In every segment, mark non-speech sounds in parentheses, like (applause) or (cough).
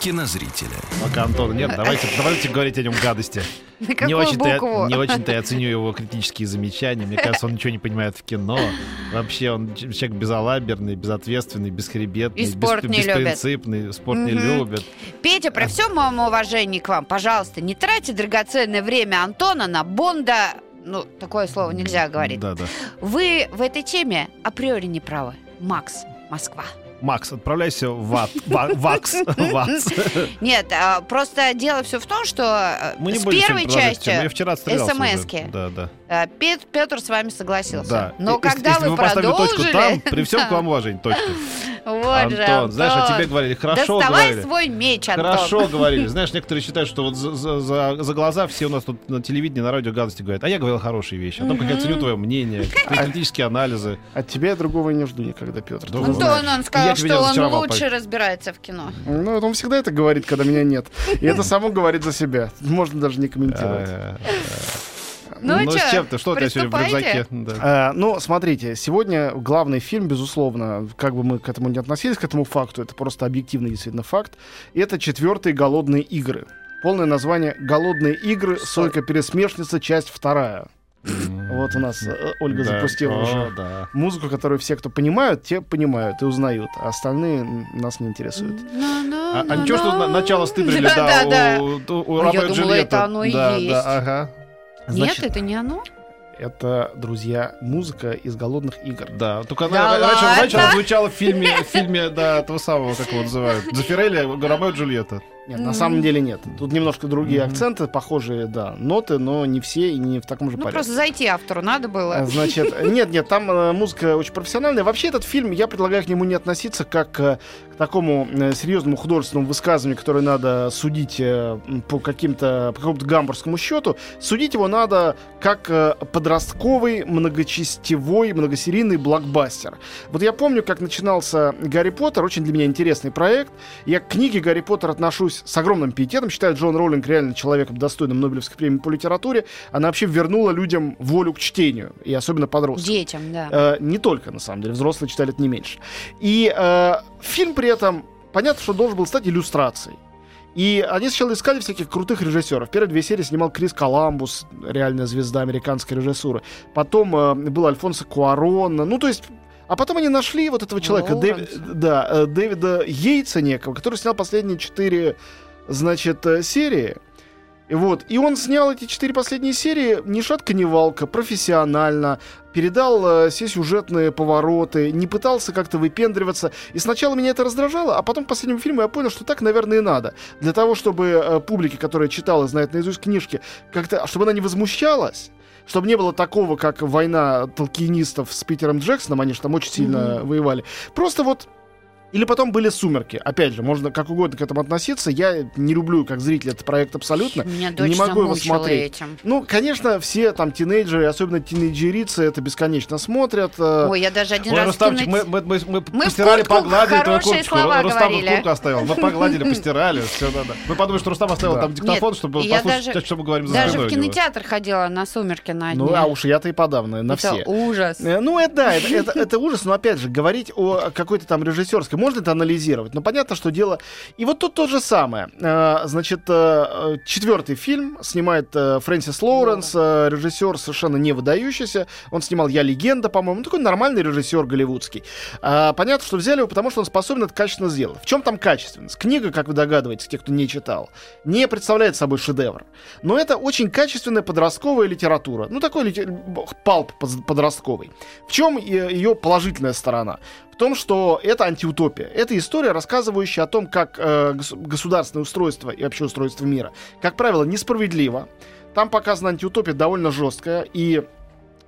Кинозрителя. Пока Антон нет, давайте, давайте говорить о нем гадости. (laughs) На Не очень-то, я, не (laughs) очень-то я ценю его критические замечания. Мне кажется, он ничего не понимает в кино. Вообще, он человек безалаберный, безответственный, бесхребетный, И спорт не любит. беспринципный, спорт не Мгм. любит. Петя, при всем моем уважении к вам, пожалуйста, не тратьте драгоценное время Антона на Бонда. Ну, такое слово нельзя говорить. Да, да. Вы в этой теме априори не правы. Макс, Москва. Макс, отправляйся в ад. Ва- Вакс. (laughs) Нет, а, просто дело все в том, что э, Мы не с будем первой частью. СМСки. Да, да. э, Пет- Петр с вами согласился. Да. Но когда вы продолжили... при всем к вам (laughs) уважении, точка. Вот же, Антон, знаешь, о Антон. тебе говорили, хорошо Доставай говорили. свой меч, Антон. Хорошо (laughs) говорили. Знаешь, некоторые считают, что вот за, за- за- за глаза все у нас тут на телевидении, на радио гадости говорят. А я говорил хорошие вещи. О том, как я ценю твое мнение, (laughs) критические анализы. От тебя я другого не жду никогда, Петр. Антон, он сказал, что он лучше разбирается в кино. Ну, он всегда это говорит, когда меня нет. И это (laughs) само говорит за себя. Можно даже не комментировать. Ну, Ну, чё, с чем ты? Что у тебя сегодня в рюкзаке? Да. А, ну, смотрите, сегодня главный фильм, безусловно, как бы мы к этому не относились, к этому факту, это просто объективный действительно факт. Это четвертые голодные игры. Полное название «Голодные игры. Сойка пересмешница. Часть вторая». Вот у нас э, Ольга Да. запустила О, уже да. музыку, которую все, кто понимают, те понимают и узнают, а остальные нас не интересуют. А, а ничего, что на- начало стыбрили, (laughs) Да, у, А Ромео я думала, это оно и да, есть. Да, ага. Нет, Значит, это не оно. это, друзья, музыка из «Голодных игр». Да, только Да она, раньше, раньше она звучала в фильме, в фильме, да, этого самого, как его называют, Зафирелли, Ромео и Джульетта. Нет, на самом деле нет. Тут немножко другие акценты, похожие, да, ноты, но не все и не в таком же Ну, порядке. просто зайти автору надо А, было. Значит, (laughs) нет, нет, там э, музыка очень профессиональная. Вообще этот фильм, я предлагаю к нему не относиться как э, к такому э, серьезному художественному высказыванию, которое надо судить по каким-то по какому-то гамбургскому счету. Судить его надо как подростковый, многочастевой, многосерийный блокбастер. Вот я помню, как начинался Гарри Поттер, очень для меня интересный проект. Я к книге Гарри Поттер отношусь с огромным пиететом, считаю Джон Роулинг реально человеком, достойным Нобелевской премии по литературе. Она вообще вернула людям волю к чтению, и особенно подросткам. Детям, да. Э, не только, на самом деле, взрослые читали это не меньше. И э, фильм при этом, понятно, что должен был стать иллюстрацией. И они сначала искали всяких крутых режиссеров. Первые две серии снимал Крис Коламбус, реальная звезда американской режиссуры. Потом э, был Альфонсо Куарон. Ну, то есть... А потом они нашли вот этого человека. Дэви- да, э, Дэвида Йейтса некого, который снял последние четыре, значит, э, серии. Вот, и он снял эти четыре последние серии ни шатка, ни валка, профессионально, передал э, все сюжетные повороты, не пытался как-то выпендриваться. И сначала меня это раздражало, а потом к последнему фильму я понял, что так, наверное, и надо. Для того, чтобы э, публике, которая читала, знает наизусть книжки, как-то, чтобы она не возмущалась, чтобы не было такого, как война толкинистов с Питером Джексоном, они же там очень сильно воевали. Просто вот или потом были «Сумерки». Опять же, можно как угодно к этому относиться. Я не люблю, как зритель, этот проект абсолютно. Меня дочь не могу его смотреть. этим. Ну, конечно, все там тинейджеры, особенно тинейджерицы, это бесконечно смотрят. э, Ой, я даже один Ой, раз в Рустамчик, мы, мы, мы, мы Мы постирали, куртку погладили твою слова Рустам куртку оставил. Мы погладили, (laughs) постирали. Все, да, да. Мы подумали, что Рустам оставил там диктофон, чтобы послушать, что мы говорим за Даже в кинотеатр ходила на «Сумерки» на Ну, а уж я-то и подавно, на все. ужас. Э, Ну, это да, это ужас, но опять же, говорить о какой-то там режиссерской, можно это анализировать, но понятно, что дело... И вот тут то же самое. Э, Значит, э, э, четвертый фильм снимает Фрэнсис Лоуренс, э, режиссер совершенно не выдающийся. Он снимал «Я легенда», по-моему. Ну, такой нормальный режиссер голливудский. Понятно, что взяли его, потому что он способен это качественно сделать. В чем там качественность? Книга, как вы догадываетесь, те, кто не читал, не представляет собой шедевр. Но это очень качественная подростковая литература. Ну, такой палп подростковый. В чем ее положительная сторона? Том, что это антиутопия. Это история, рассказывающая о том, как э, гос- государственное устройство и вообще устройство мира, как правило, несправедливо. Там показана антиутопия довольно жесткая, и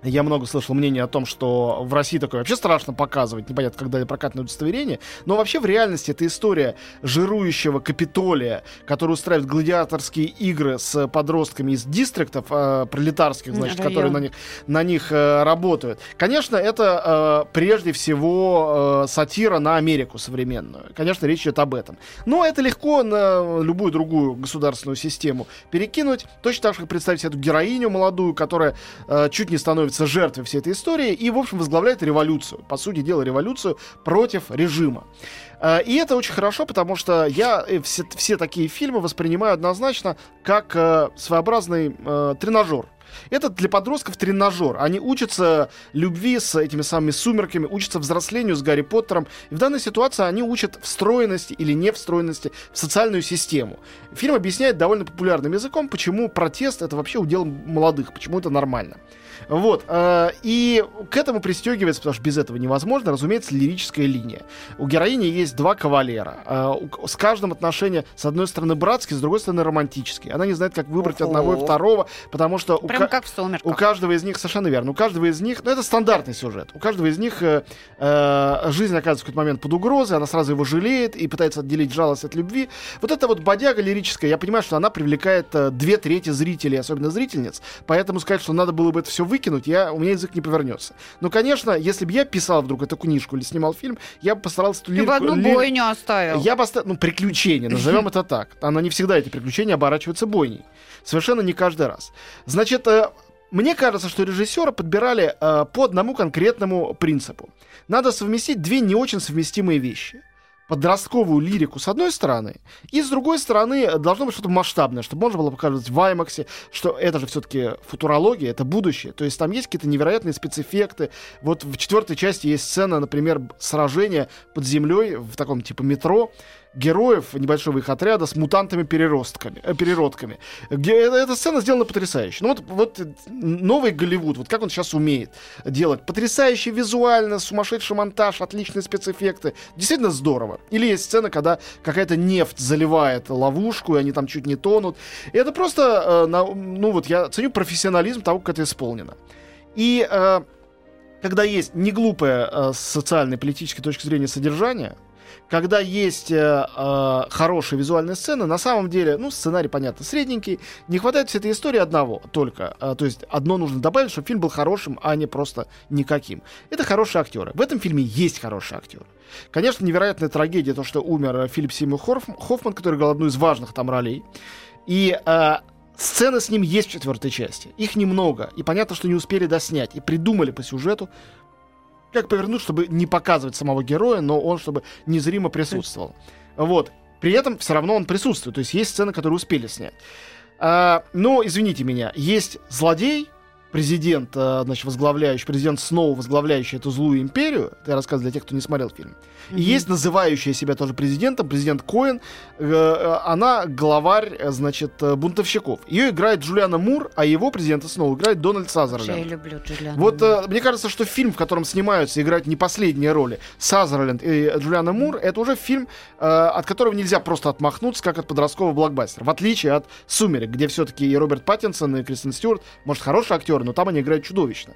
Я много слышал мнение о том, что в России такое вообще страшно показывать, непонятно, как дали прокатное удостоверение. Но вообще в реальности это история жирующего Капитолия, который устраивает гладиаторские игры с подростками из дистриктов э, пролетарских, значит, Район. которые на них, на них э, работают. Конечно, это э, прежде всего э, сатира на Америку современную. Конечно, речь идет об этом. Но это легко на любую другую государственную систему перекинуть. Точно так же, как представить эту героиню молодую, которая э, чуть не становится жертвой всей этой истории и, в общем, возглавляет революцию. По сути дела, революцию против режима. Э, И это очень хорошо, потому что я э, все, все такие фильмы воспринимаю однозначно как э, своеобразный э, тренажер. Это для подростков тренажер. Они учатся любви с этими самыми сумерками, учатся взрослению с Гарри Поттером. И в данной ситуации они учат встроенности или не встроенности в социальную систему. Фильм объясняет довольно популярным языком, почему протест это вообще удел молодых, почему это нормально. Вот. э, И к этому пристегивается, потому что без этого невозможно, разумеется, лирическая линия. У героини есть два кавалера. Э, С каждым отношения, с одной стороны, братские, с другой стороны, романтические. Она не знает, как выбрать Ого. одного и второго, потому что у, Прям как в сумерках. у каждого из них, совершенно верно, у каждого из них, ну это стандартный сюжет, у каждого из них э, э, жизнь оказывается в какой-то момент под угрозой, она сразу его жалеет и пытается отделить жалость от любви. Вот эта вот бодяга лирическая, я понимаю, что она привлекает э, две трети зрителей, особенно зрительниц, поэтому сказать, что надо было бы это все выкинуть, я, у меня язык не повернется. Но, конечно, если бы я писал вдруг эту книжку или снимал фильм, я бы постарался Ты бы одну ли- бойню оставил. я бы оста- ну, приключения, назовем это так. Оно не всегда эти приключения оборачиваются бойней. Совершенно не каждый раз. Значит, э, мне кажется, что режиссера подбирали э, по одному конкретному принципу. Надо совместить две не очень совместимые вещи. Подростковую лирику с одной стороны, и с другой стороны э, должно быть что-то масштабное, чтобы можно было показывать в IMAX, что это же все-таки футурология, это будущее. То есть там есть какие-то невероятные спецэффекты. Вот в четвертой части есть сцена, например, сражения под землей в таком типа метро героев небольшого их отряда с мутантами-переростками, э, переродками. Где, э- эта сцена сделана потрясающе. Ну вот, вот новый Голливуд, вот как он сейчас умеет делать. Потрясающий визуально, сумасшедший монтаж, отличные спецэффекты. Действительно здорово. Или есть сцена, когда какая-то нефть заливает ловушку, и они там чуть не тонут. И это просто, э, на- ну вот я ценю профессионализм того, как это исполнено. И э, когда есть не глупое э, с социальной, политической точки зрения содержание, когда есть э, э, хорошие визуальные сцены, на самом деле, ну, сценарий, понятно, средненький, не хватает всей этой истории одного только. Э, то есть одно нужно добавить, чтобы фильм был хорошим, а не просто никаким. Это хорошие актеры. В этом фильме есть хорошие актеры. Конечно, невероятная трагедия, то, что умер э, Филипп Хорф- Хоффман, который играл одну из важных там ролей. И э, сцены с ним есть в четвертой части. Их немного. И понятно, что не успели доснять. И придумали по сюжету, как повернуть, чтобы не показывать самого героя, но он, чтобы незримо присутствовал. Вот. При этом все равно он присутствует. То есть есть сцены, которые успели снять. А, но, извините меня, есть злодей, президент, а, значит, возглавляющий, президент Сноу, возглавляющий эту злую империю. Это я рассказываю для тех, кто не смотрел фильм. И есть называющая себя тоже президентом, президент Коэн. Э, э, она главарь, э, значит, э, бунтовщиков. Ее играет Джулиана Мур, а его президента Сноу играет Дональд Вообще, Я Сазерленд. люблю Джулиану. Вот э, мне кажется, что фильм, в котором снимаются играют не последние роли Сазерленд и Джулиана Мур, это уже фильм, э, от которого нельзя просто отмахнуться, как от подросткового блокбастера. В отличие от «Сумерек», где все-таки и Роберт Паттинсон, и Кристен Стюарт, может, хорошие актеры, но там они играют чудовищно.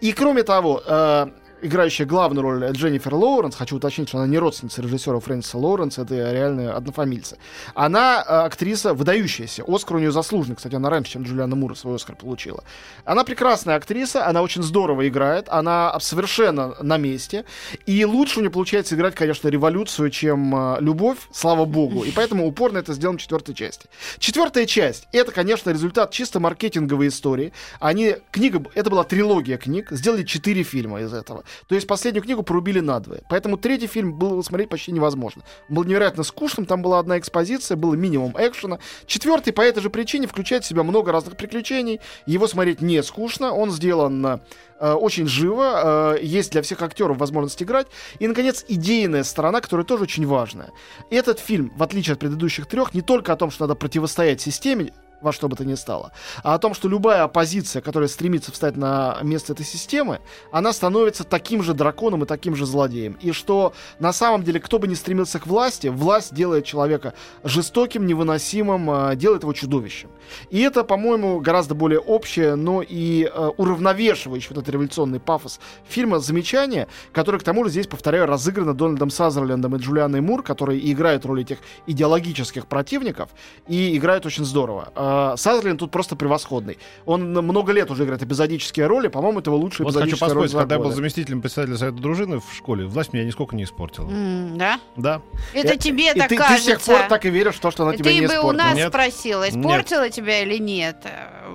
И кроме того, э, играющая главную роль Дженнифер Лоуренс, хочу уточнить, что она не родственница режиссера Фрэнсиса Лоуренса, это реальная однофамильца. Она э, актриса выдающаяся. Оскар у нее заслуженный. Кстати, она раньше, чем Джулиана Мура свой Оскар получила. Она прекрасная актриса, она очень здорово играет, она совершенно на месте. И лучше у нее получается играть, конечно, революцию, чем э, любовь, слава богу. И поэтому упорно это сделано в четвертой части. Четвертая часть это, конечно, результат чисто маркетинговой истории. Они книга, это была трилогия книг, сделали четыре фильма из этого. То есть последнюю книгу порубили надвое. Поэтому третий фильм было смотреть почти невозможно. Он был невероятно скучным, там была одна экспозиция, было минимум экшена. Четвертый по этой же причине включает в себя много разных приключений. Его смотреть не скучно, он сделан э, очень живо, э, есть для всех актеров возможность играть. И, наконец, идейная сторона, которая тоже очень важная. Этот фильм, в отличие от предыдущих трех, не только о том, что надо противостоять системе, во что бы то ни стало, а о том, что любая оппозиция, которая стремится встать на место этой системы, она становится таким же драконом и таким же злодеем. И что на самом деле, кто бы ни стремился к власти, власть делает человека жестоким, невыносимым, а, делает его чудовищем. И это, по-моему, гораздо более общее, но и э, уравновешивающее вот этот революционный пафос фильма замечание, которое, к тому же, здесь, повторяю, разыграно Дональдом Сазерлендом и Джулианой Мур, которые играют роль этих идеологических противников, и играют очень здорово. Э, Сазерленд тут просто превосходный. Он много лет уже играет эпизодические роли, по-моему, это его лучшая Вот хочу эпизодическая роль поспорить, за когда я был заместителем председателя совета дружины в школе, власть меня нисколько не испортила. М, Да? Да. Это И- тебе и так ты, ты кажется. с тех пор так и веришь в то, что она тебя Ты не бы у испортила. нас Нет. спросила, испортила тебя или нет.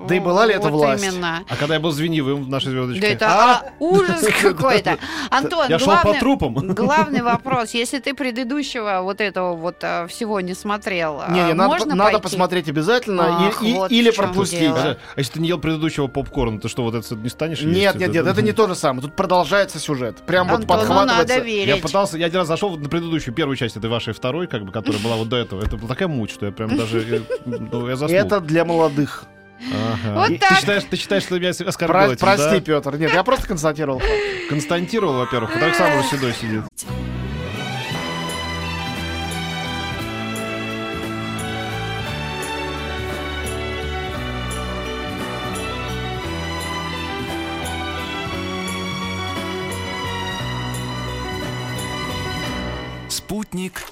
Да и была ли это Вот власть? именно. А когда я был звенивым в нашей звездочке? Да это а, ужас (laughs) какой-то. Антон, Я шел по главный, трупам. (laughs) главный вопрос. Если ты предыдущего вот этого вот а, всего не смотрел, а, Не, не, надо, можно надо пойти? посмотреть обязательно Ах, и- и- вот или пропустить. дело. А если ты не ел предыдущего попкорна, ты что, вот это не станешь есть? Нет, нет, нет, это (laughs) не то же самое. Тут продолжается сюжет. Прям вот Антону подхватывается. надо верить. Я пытался, я один раз зашел вот на предыдущую первую часть этой вашей второй, как бы, которая была вот до этого. Это была такая муть, что я прям даже, э, ну, я заснул. Это для молодых. Ага. Вот И так. Ты считаешь, ты считаешь, что меня оскорбил Про- этим, прости, да? Петр. Нет, я просто констатировал. Константировал, во-первых, сам уже седой сидит. Спутник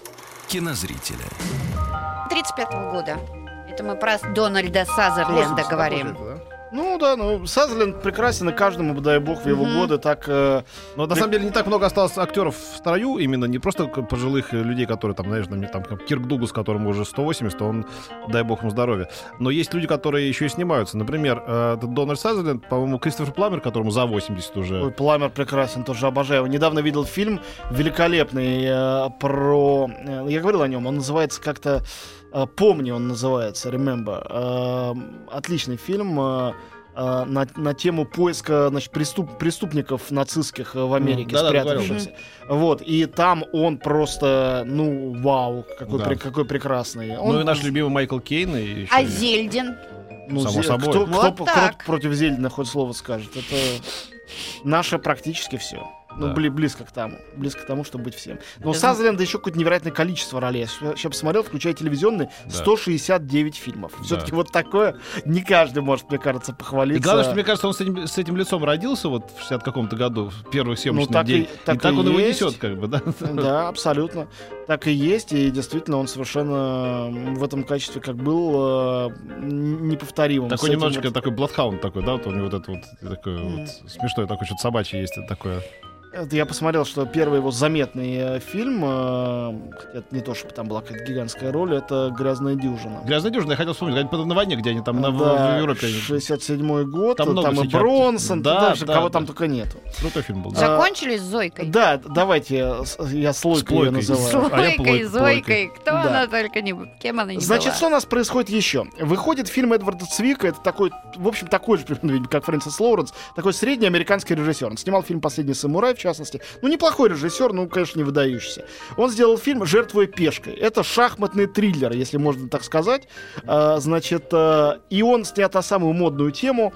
кинозрителя. 35 года. Это мы про Дональда Сазерленда 80, говорим. да? Ну да, ну Сазерленд прекрасен, и каждому, дай бог, в его Мгм. годы так... э, Но на самом деле не так много осталось актеров в строю, именно не просто пожилых э, людей, которые там, знаешь, там, там как Кирк Дуглас, которому уже 180, он, дай бог ему здоровья. Но есть люди, которые еще и снимаются. Например, э, этот Дональд Сазерленд, по-моему, Кристофер Пламер, которому за 80 уже. Ой, Пламер прекрасен, тоже обожаю. Недавно видел фильм великолепный э, про... э, я говорил о нем, он называется как-то... э, Помни он называется, Remember. Э, отличный фильм. э, на, на тему поиска значит, преступ- преступников нацистских в Америке, ты спрятавшихся. Вот, и там он просто, ну, вау, какой, Да. пре- какой прекрасный. Он, Ну и наш любимый Майкл Кейн. И еще А Зельдин? ну, само зе- собой. Кто, Вот кто- кто против Зельдина хоть слово скажет? Это наше практически все. Ну, Да. бли- близко к тому. Близко к тому, чтобы быть всем. Но у Да. Сазерленда еще какое-то невероятное количество ролей. Я сейчас посмотрел, включая телевизионные, Да. 169 фильмов. Все-таки вот такое не каждый может, мне кажется, И похвалиться. главное, что мне кажется, он с этим, с этим лицом родился вот в 60 каком-то году, в первый съемочный Ну, так и- день. так и так и он его есть. несет, как бы, да? Да, абсолютно. Так и есть, и действительно он совершенно в этом качестве как был э, неповторимым. Такой немножечко вот- такой бладхаунд такой, да, вот у него вот это вот такое Мгм. вот смешное такое что-то собачье есть такое. Это Я посмотрел, что первый его заметный э, фильм, э, хотя это не то, чтобы там была какая-то гигантская роль, это «Грязная дюжина». Грязная дюжина, я хотел вспомнить, они на войне, где они там на, в- Да, в Европе. они- 67 год, Там там, много и Бронсон, Да, да, даже да, кого да. там только нету. Крутой фильм был. За- Да. Закончили с Зойкой? Да, давайте, я слойкой ее называю. С А Зойкой, плой- Зойкой. Кто Да. она только не... Кем она не Значит, была? что у нас происходит еще? Выходит фильм Эдварда Цвика, это такой, в общем, такой же, (laughs) как Фрэнсис Лоуренс, такой средний американский режиссер. Он снимал фильм «Последний самурай», в частности. Ну, неплохой режиссер, ну, конечно, не выдающийся. Он сделал фильм «Жертвуя пешкой». Это шахматный триллер, если можно так сказать. А, значит, а, и он снят на самую модную тему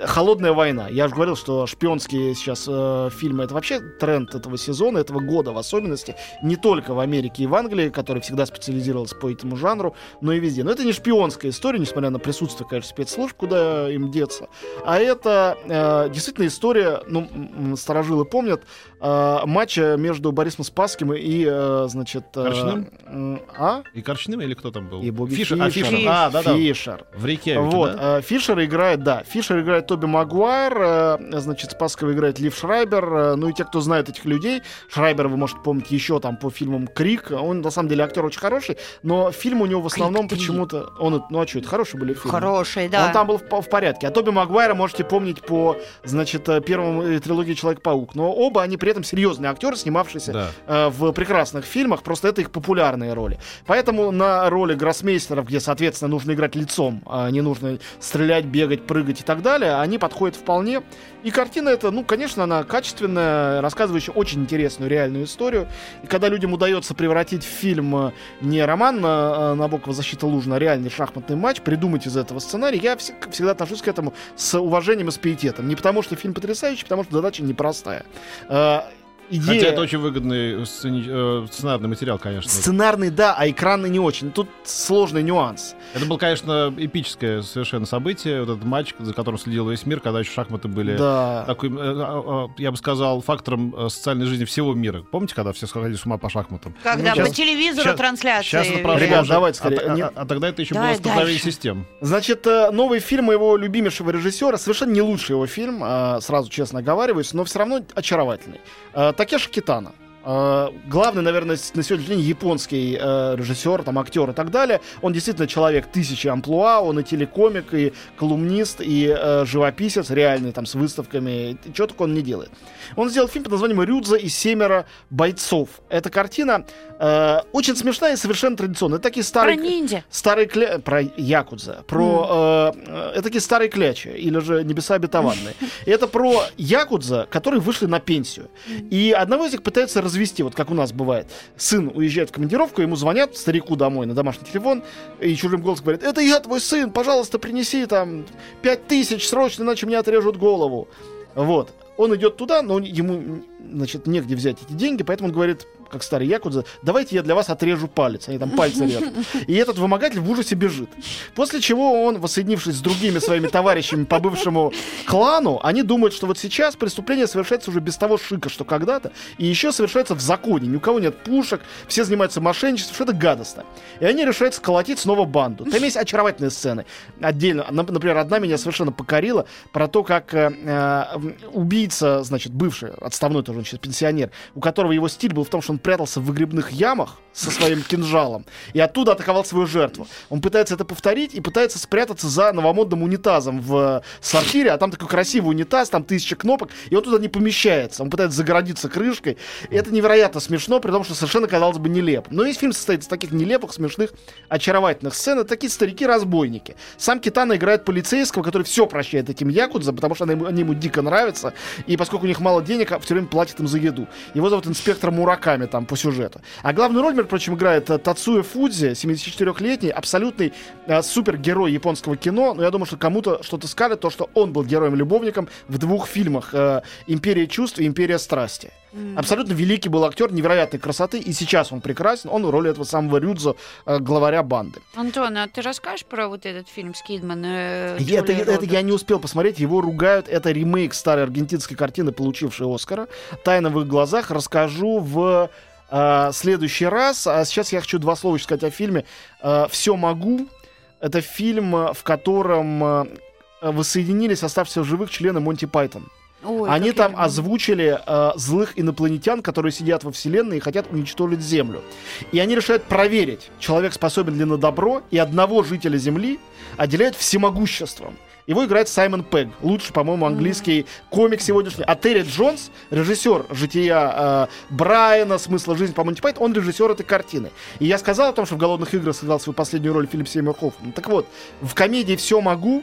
Холодная война. Я же говорил, что шпионские сейчас э, фильмы это вообще тренд этого сезона, этого года в особенности. Не только в Америке и в Англии, которая всегда специализировалась по этому жанру, но и везде. Но это не шпионская история, несмотря на присутствие, конечно, спецслужб, куда им деться. А это э, действительно история, ну, старожилы помнят, э, матча между Борисом Спасским и, э, значит... э, Корчным? м, а? И Корчным или кто там был? И Бобби Фишер. А, Фишер. Фишер. А, да, да. Фишер. В реке. Вот, да? э, Фишер играет, да, Фишер играет Тоби Магуайр, э, значит, Спасского играет Лив Шрайбер, э, ну и те, кто знает этих людей, Шрайбер вы можете помнить еще там по фильмам Крик, он на самом деле актер очень хороший, но фильм у него в основном почему-то, он, ну а что, это хорошие были фильмы? Хороший, да. Он там был в, в порядке. А Тоби Магуайра можете помнить по, значит, э, первому трилогии Человек-паук. Но оба они при этом серьезные актеры, снимавшиеся Да. э, в прекрасных фильмах, просто это их популярные роли. Поэтому на роли гроссмейстеров, где, соответственно, нужно играть лицом, а не нужно стрелять, бегать, прыгать и так далее, они подходят вполне. И картина эта, ну, конечно, она качественная, рассказывающая очень интересную реальную историю. И когда людям удается превратить в фильм э, не роман на Набокова «Защита Лужина», а реальный шахматный матч, придумать из этого сценарий, я вс- всегда отношусь к этому с уважением и с пиететом. Не потому, что фильм потрясающий, потому что задача непростая. Э, идея... Хотя это очень выгодный сцени... э, сценарный материал, конечно. Сценарный, да, а экранный не очень. Тут сложный нюанс. Это было, конечно, эпическое совершенно событие. Вот этот матч, за которым следил весь мир, когда еще шахматы были Да. такой, э, э, э, я бы сказал, фактором э, социальной жизни всего мира. Помните, когда все сходили с ума по шахматам? Когда Ну, по щас- телевизору щас- трансляции. Сейчас это прошло. Ребят, уже. давайте скорее. А, Не- а- а тогда это еще Давай было столкновение систем. Значит, э, новый фильм моего любимейшего режиссера, совершенно не лучший его фильм, э, сразу честно оговариваюсь, но все равно очаровательный. Такеши Китана. Э, Главный, наверное, на сегодняшний день японский э, режиссер, там, актер и так далее. Он действительно человек тысячи амплуа, он и телекомик, и колумнист, и э, живописец реальный, там, с выставками. Чего только он не делает. Он сделал фильм под названием «Рюдза и семеро бойцов». Эта картина э, очень смешная и совершенно традиционная. Это такие Про старые... ниндзя. Старые кля... Про Якудза. Про... э, э, это такие старые клячи. Или же небеса обетованные. (laughs) Это про Якудза, которые вышли на пенсию. И одного из них пытаются развести, вот как у нас бывает. Сын уезжает в командировку, ему звонят старику домой на домашний телефон, и чужим голосом говорят, это я твой сын, пожалуйста, принеси там пять тысяч срочно, иначе мне отрежут голову. Вот. Он идет туда, но ему, значит, негде взять эти деньги, поэтому он говорит, как старый Якудза, давайте я для вас отрежу палец. Они там пальцы (laughs) режут. И этот вымогатель в ужасе бежит. После чего он, воссоединившись с другими своими товарищами по бывшему клану, они думают, что вот сейчас преступление совершается уже без того шика, что когда-то, и еще совершается в законе. Ни у кого нет пушек, все занимаются мошенничеством, что это гадостно. И они решают сколотить снова банду. Там есть очаровательные сцены. Отдельно, Нап- например, одна меня совершенно покорила про то, как э, э, убийца, значит, бывший, отставной тоже, сейчас пенсионер, у которого его стиль был в том, что он прятался в выгребных ямах со своим кинжалом и оттуда атаковал свою жертву. Он пытается это повторить и пытается спрятаться за новомодным унитазом в э, сортире, а там такой красивый унитаз, там тысяча кнопок, и он туда не помещается. Он пытается загородиться крышкой. И это невероятно смешно, при том, что совершенно, казалось бы, нелепо. Но весь фильм состоит из таких нелепых, смешных, очаровательных сцен. Это такие старики-разбойники. Сам Китана играет полицейского, который все прощает этим якудза, потому что они ему, они ему дико нравятся. И поскольку у них мало денег, а все время платят им за еду. Его зовут инспектор Мураками там по сюжету. А главную роль, между прочим, играет э, Тацуя Фудзи, 74-летний, абсолютный э, супергерой японского кино. Но я думаю, что кому-то что-то скажет, то, что он был героем-любовником в двух фильмах э, «Империя чувств» и «Империя страсти». Абсолютно великий был актер, невероятной красоты, и сейчас он прекрасен. Он в роли этого самого Рюдзо, э, главаря банды. Антон, а ты расскажешь про вот этот фильм с Кидман? э, это, это Робертс? я не успел посмотреть, его ругают. Это ремейк старой аргентинской картины, получившей Оскара. «Тайна в их глазах» расскажу в э, следующий раз. А сейчас я хочу два слова сказать о фильме «Все могу». Это фильм, э, в котором э, воссоединились оставшиеся в живых члены Монти Пайтон. Ой, Они там люблю. озвучили э, злых инопланетян, которые сидят во Вселенной и хотят уничтожить Землю. И они решают проверить, человек способен ли на добро, и одного жителя Земли отделяют всемогуществом. Его играет Саймон Пегг, лучший, по-моему, английский комик сегодняшний. А Терри Джонс, режиссер «Жития» э, Брайана, «Смысла жизни» по Монти Пайтон, он режиссер этой картины. И я сказал о том, что в «Голодных играх» сыграл свою последнюю роль Филипп Сеймур Хоффман. Так вот, в комедии «Все могу»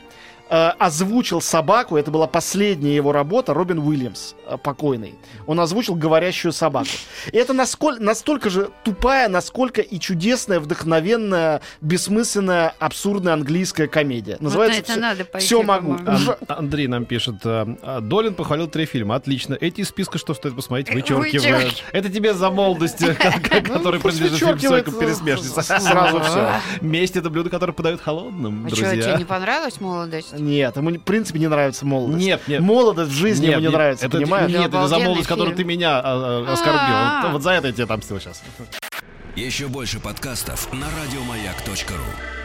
озвучил собаку, это была последняя его работа, Робин Уильямс, э, покойный. Он озвучил говорящую собаку. И это насколько, настолько же тупая, насколько и чудесная, вдохновенная, бессмысленная, абсурдная английская комедия. Называется это надо пойти, «Все могу». Ан- Андрей нам пишет, э, э, Долин похвалил три фильма. Отлично. Эти из списка, что стоит посмотреть. Вычеркивают. Это тебе за молодость, (laughs) э, ко- который принадлежит фильм «Сойка э, пересмешница». сразу всё. Месть — это блюдо, которое подают холодным, А что, тебе друзья. не понравилась молодость? Нет, ему, в принципе, не нравится молодость. Нет, нет. Молодость в жизни Нет, ему не нет, нравится, это, понимаешь? Нет, это за молодость, которую ты меня а, а, оскорбил. А-а-а. Вот, вот за это я тебе отомстил сейчас. Еще больше подкастов на радиомаяк.ру.